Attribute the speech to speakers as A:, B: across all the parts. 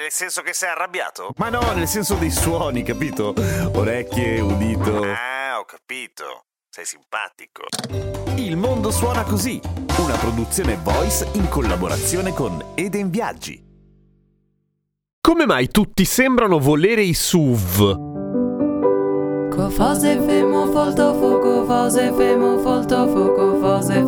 A: Nel senso che sei arrabbiato? Ma no, nel senso dei suoni, capito? Orecchie, udito. Ah, ho capito. Sei simpatico. Il mondo suona così, una produzione voice in collaborazione con Eden Viaggi.
B: Come mai tutti sembrano volere i SUV?
C: Fase femo folto fuoco, fase femo folto fuoco, fase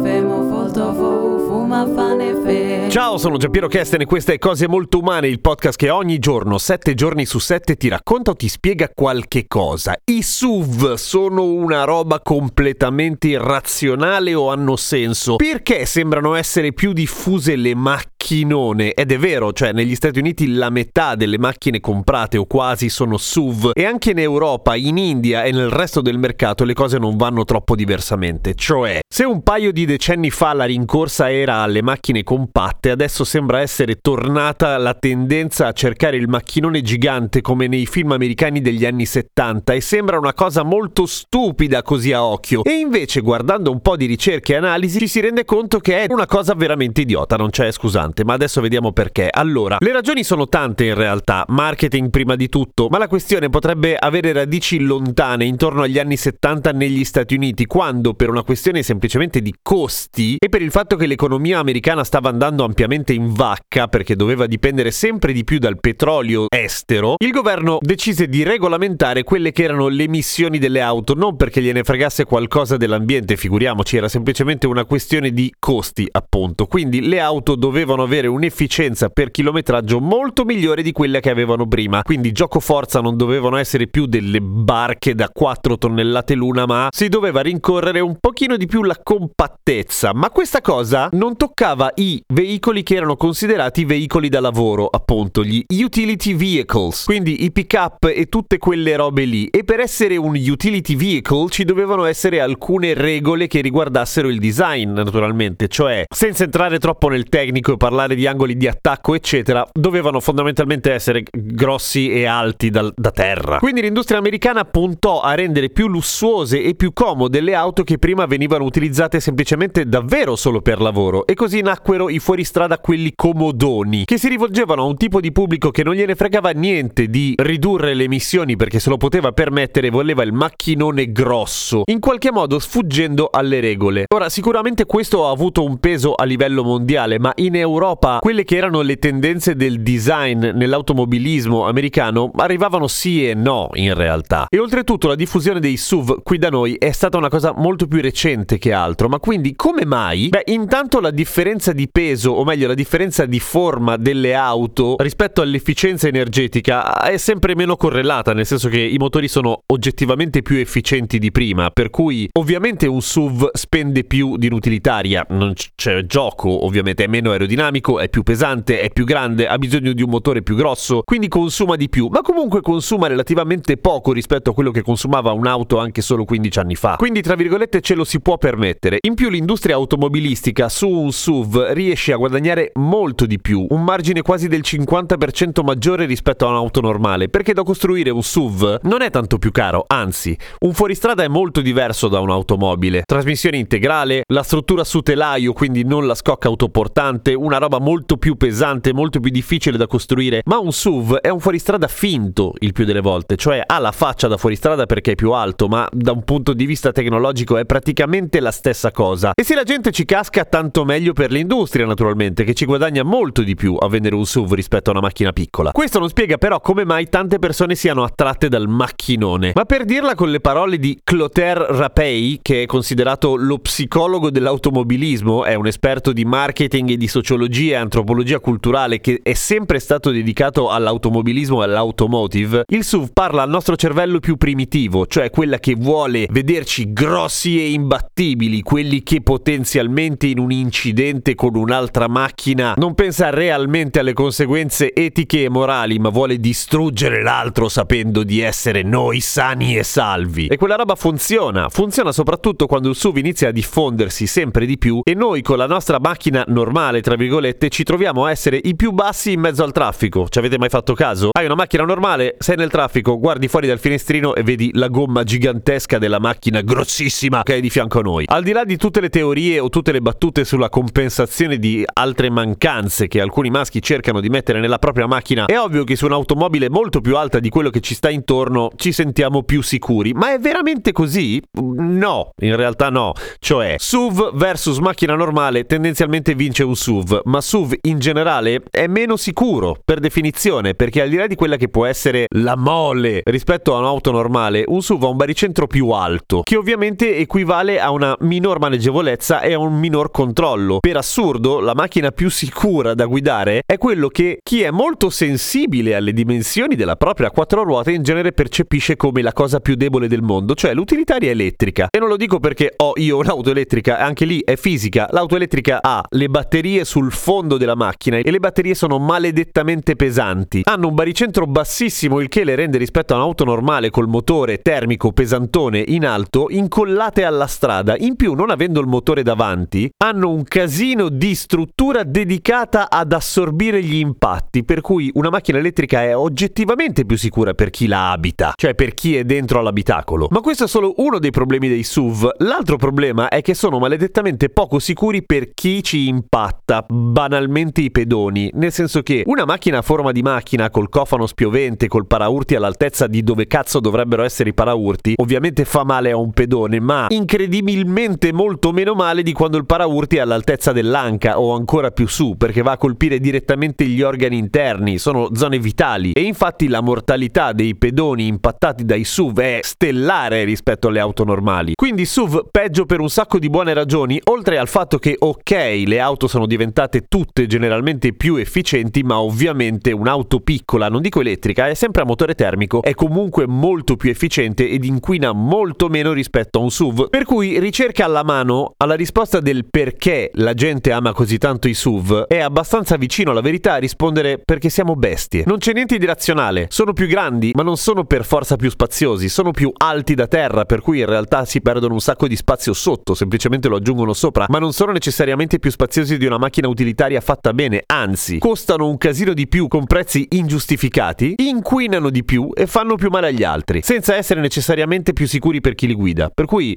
B: Ciao, sono Giampiero Kesten e è Cose Molto Umane, il podcast che ogni giorno, sette giorni su sette, ti racconta o ti spiega qualche cosa. I SUV sono una roba completamente irrazionale o hanno senso? Perché sembrano essere più diffuse le macchinone? Ed è vero, cioè negli Stati Uniti la metà delle macchine comprate o quasi sono SUV e anche in Europa, in India e nel resto del mercato le cose non vanno troppo diversamente. Cioè, se un paio di decenni fa la rincorsa era alle macchine compatte, adesso sembra essere tornata la tendenza a cercare il macchinone gigante come nei film americani degli anni 70 e sembra una cosa molto stupida così a occhio. E invece guardando un po' di ricerche e analisi ci si rende conto che è una cosa veramente idiota, non c'è scusante, ma adesso vediamo perché. Allora, le ragioni sono tante in realtà, marketing prima di tutto, ma la questione potrebbe avere radici lontane intorno agli anni 70 negli Stati Uniti, quando per una questione semplicemente di costi e per il fatto che l'economia americana stava andando ampiamente in vacca perché doveva dipendere sempre di più dal petrolio estero, il governo decise di regolamentare quelle che erano le emissioni delle auto, non perché gliene fregasse qualcosa dell'ambiente, figuriamoci, era semplicemente una questione di costi, appunto. Quindi le auto dovevano avere un'efficienza per chilometraggio molto migliore di quella che avevano prima. Quindi gioco forza non dovevano essere più delle barche da 4 tonnellate l'una, ma si doveva rincorrere un pochino di più la compattezza. Ma questa cosa non toccava i veicoli che erano considerati veicoli da lavoro, appunto, gli utility vehicles, quindi i pick-up e tutte quelle robe lì. E per essere un utility vehicle ci dovevano essere alcune regole che riguardassero il design, naturalmente, cioè senza entrare troppo nel tecnico e parlare di angoli di attacco, eccetera, dovevano fondamentalmente essere grossi e alti da, da terra. Quindi l'industria americana puntò a rendere più lussuose e più comode le auto che prima venivano utilizzate semplicemente davvero solo per lavoro e così nacquero i fuoristrada quelli comodoni, che si rivolgevano a un tipo di pubblico che non gliene fregava niente di ridurre le emissioni perché se lo poteva permettere voleva il macchinone grosso, in qualche modo sfuggendo alle regole. Ora sicuramente questo ha avuto un peso a livello mondiale, ma in Europa quelle che erano le tendenze del design nell'automobilismo americano arrivavano sì e no in realtà. E oltretutto la diffusione dei SUV qui da noi è stata una cosa molto più recente che altro, ma quindi come mai? Beh, intanto la differenza di peso, o meglio la differenza di forma delle auto rispetto all'efficienza energetica è sempre meno correlata, nel senso che i motori sono oggettivamente più efficienti di prima, per cui ovviamente un SUV spende più di un'utilitaria, non c'è gioco, ovviamente è meno aerodinamico, è più pesante, è più grande, ha bisogno di un motore più grosso, quindi consuma di più, ma comunque consuma relativamente poco rispetto a quello che consuma consumava un'auto anche solo 15 anni fa. Quindi, tra virgolette, ce lo si può permettere. In più, l'industria automobilistica su un SUV riesce a guadagnare molto di più, un margine quasi del 50% maggiore rispetto a un'auto normale, perché da costruire un SUV non è tanto più caro, anzi, un fuoristrada è molto diverso da un'automobile. Trasmissione integrale, la struttura su telaio, quindi non la scocca autoportante, una roba molto più pesante, molto più difficile da costruire, ma un SUV è un fuoristrada finto il più delle volte, cioè ha la faccia da fuoristrada perché è più alto, ma da un punto di vista tecnologico è praticamente la stessa cosa. E se la gente ci casca, tanto meglio per l'industria, naturalmente, che ci guadagna molto di più a vendere un SUV rispetto a una macchina piccola. Questo non spiega però come mai tante persone siano attratte dal macchinone. Ma per dirla con le parole di Clotaire Rapey, che è considerato lo psicologo dell'automobilismo, è un esperto di marketing e di sociologia sociologia e antropologia culturale che è sempre stato dedicato all'automobilismo e all'automotive, il SUV parla al nostro cervello più primitivo, cioè quella che vuole vederci grossi e imbattibili, quelli che potenzialmente in un incidente con un'altra macchina non pensa realmente alle conseguenze etiche e morali, ma vuole distruggere l'altro sapendo di essere noi sani e salvi. E quella roba funziona, funziona soprattutto quando il SUV inizia a diffondersi sempre di più e noi con la nostra macchina normale, tra virgolette, ci troviamo a essere i più bassi in mezzo al traffico. Ci avete mai fatto caso? Hai una macchina normale, sei nel traffico, guardi fuori dal finestrino e vedi la gomma gigantesca della macchina grossissima che è di fianco a noi. Al di là di tutte le teorie o tutte le battute sulla compensazione di altre mancanze che alcuni maschi cercano di mettere nella propria macchina, è ovvio che su un'automobile molto più alta di quello che ci sta intorno ci sentiamo più sicuri. Ma è veramente così? No, in realtà no. Cioè, SUV versus macchina normale tendenzialmente vince un SUV, ma SUV in generale è meno sicuro per definizione, perché al di là di quella che può essere la mole rispetto a un'auto normale, un SUV ha un baricentro più alto, che ovviamente equivale a una minor maneggevolezza e a un minor controllo. Per assurdo, la macchina più sicura da guidare è quello che chi è molto sensibile alle dimensioni della propria quattro ruote in genere percepisce come la cosa più debole del mondo, cioè l'utilitaria elettrica. E non lo dico perché ho io un'auto elettrica, anche lì è fisica. L'auto elettrica ha le batterie sul fondo della macchina e le batterie sono maledettamente pesanti. Hanno un baricentro bassissimo, il che le rende rispetto a un'auto normale col motore termico pesantone in alto incollate alla strada. In più, non avendo il motore davanti, hanno un casino di struttura dedicata ad assorbire gli impatti, per cui una macchina elettrica è oggettivamente più sicura per chi la abita, cioè per chi è dentro all'abitacolo. Ma questo è solo uno dei problemi dei SUV. L'altro problema è che sono maledettamente poco sicuri per chi ci impatta, banalmente i pedoni, nel senso che una macchina a forma di macchina col cofano spiovente, col paraurti all'altezza di dove cazzo dovrebbero essere i paraurti, ovviamente fa male a un pedone, ma incredibilmente molto meno male di quando il paraurti è all'altezza dell'anca o ancora più su, perché va a colpire direttamente gli organi interni, sono zone vitali e infatti la mortalità dei pedoni impattati dai SUV è stellare rispetto alle auto normali. Quindi SUV peggio per un sacco di buone ragioni, oltre al fatto che ok, le auto sono diventate tutte generalmente più efficienti, ma ovviamente un'auto piccola, non dico elettrica, è sempre a motore termico, è comunque molto più efficiente ed inquina molto meno rispetto a un SUV. Per cui ricerca alla mano alla risposta del perché la gente ama così tanto i SUV è abbastanza vicino alla verità a rispondere perché siamo bestie. Non c'è niente di razionale, sono più grandi, ma non sono per forza più spaziosi, sono più alti da terra, per cui in realtà si perdono un sacco di spazio sotto, semplicemente lo aggiungono sopra, ma non sono necessariamente più spaziosi di una macchina utilitaria fatta bene, anzi, costano un casino di più con prezzi ingiustificati, inquinano di più e fanno più male agli altri, senza essere necessariamente più sicuri per chi li guida. Per cui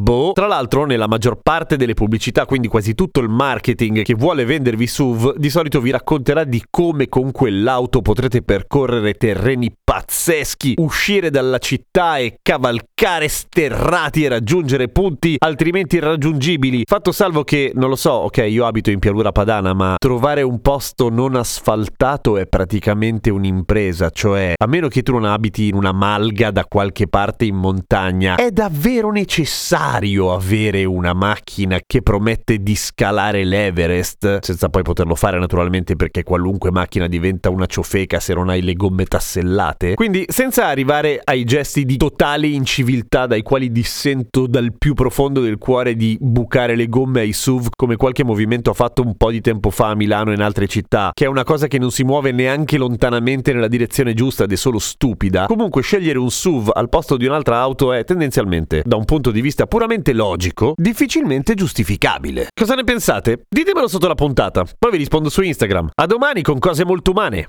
B: Boh. Tra l'altro, nella maggior parte delle pubblicità, quindi quasi tutto il marketing che vuole vendervi SUV, di solito vi racconterà di come con quell'auto potrete percorrere terreni pazzeschi, uscire dalla città e cavalcare sterrati e raggiungere punti altrimenti irraggiungibili. Fatto salvo che, non lo so, ok, io abito in pianura padana, ma trovare un posto non asfaltato è praticamente un'impresa, cioè, a meno che tu non abiti in una malga da qualche parte in montagna, è davvero necessario avere una macchina che promette di scalare l'Everest, senza poi poterlo fare naturalmente perché qualunque macchina diventa una ciofeca se non hai le gomme tassellate. Quindi, senza arrivare ai gesti di totale inciviltà dai quali dissento dal più profondo del cuore di bucare le gomme ai SUV, come qualche movimento ha fatto un po' di tempo fa a Milano e in altre città, che è una cosa che non si muove neanche lontanamente nella direzione giusta ed è solo stupida. Comunque, scegliere un SUV al posto di un'altra auto è tendenzialmente, da un punto di vista puramente logico, difficilmente giustificabile. Cosa ne pensate? Ditemelo sotto la puntata, poi vi rispondo su Instagram. A domani con cose molto umane.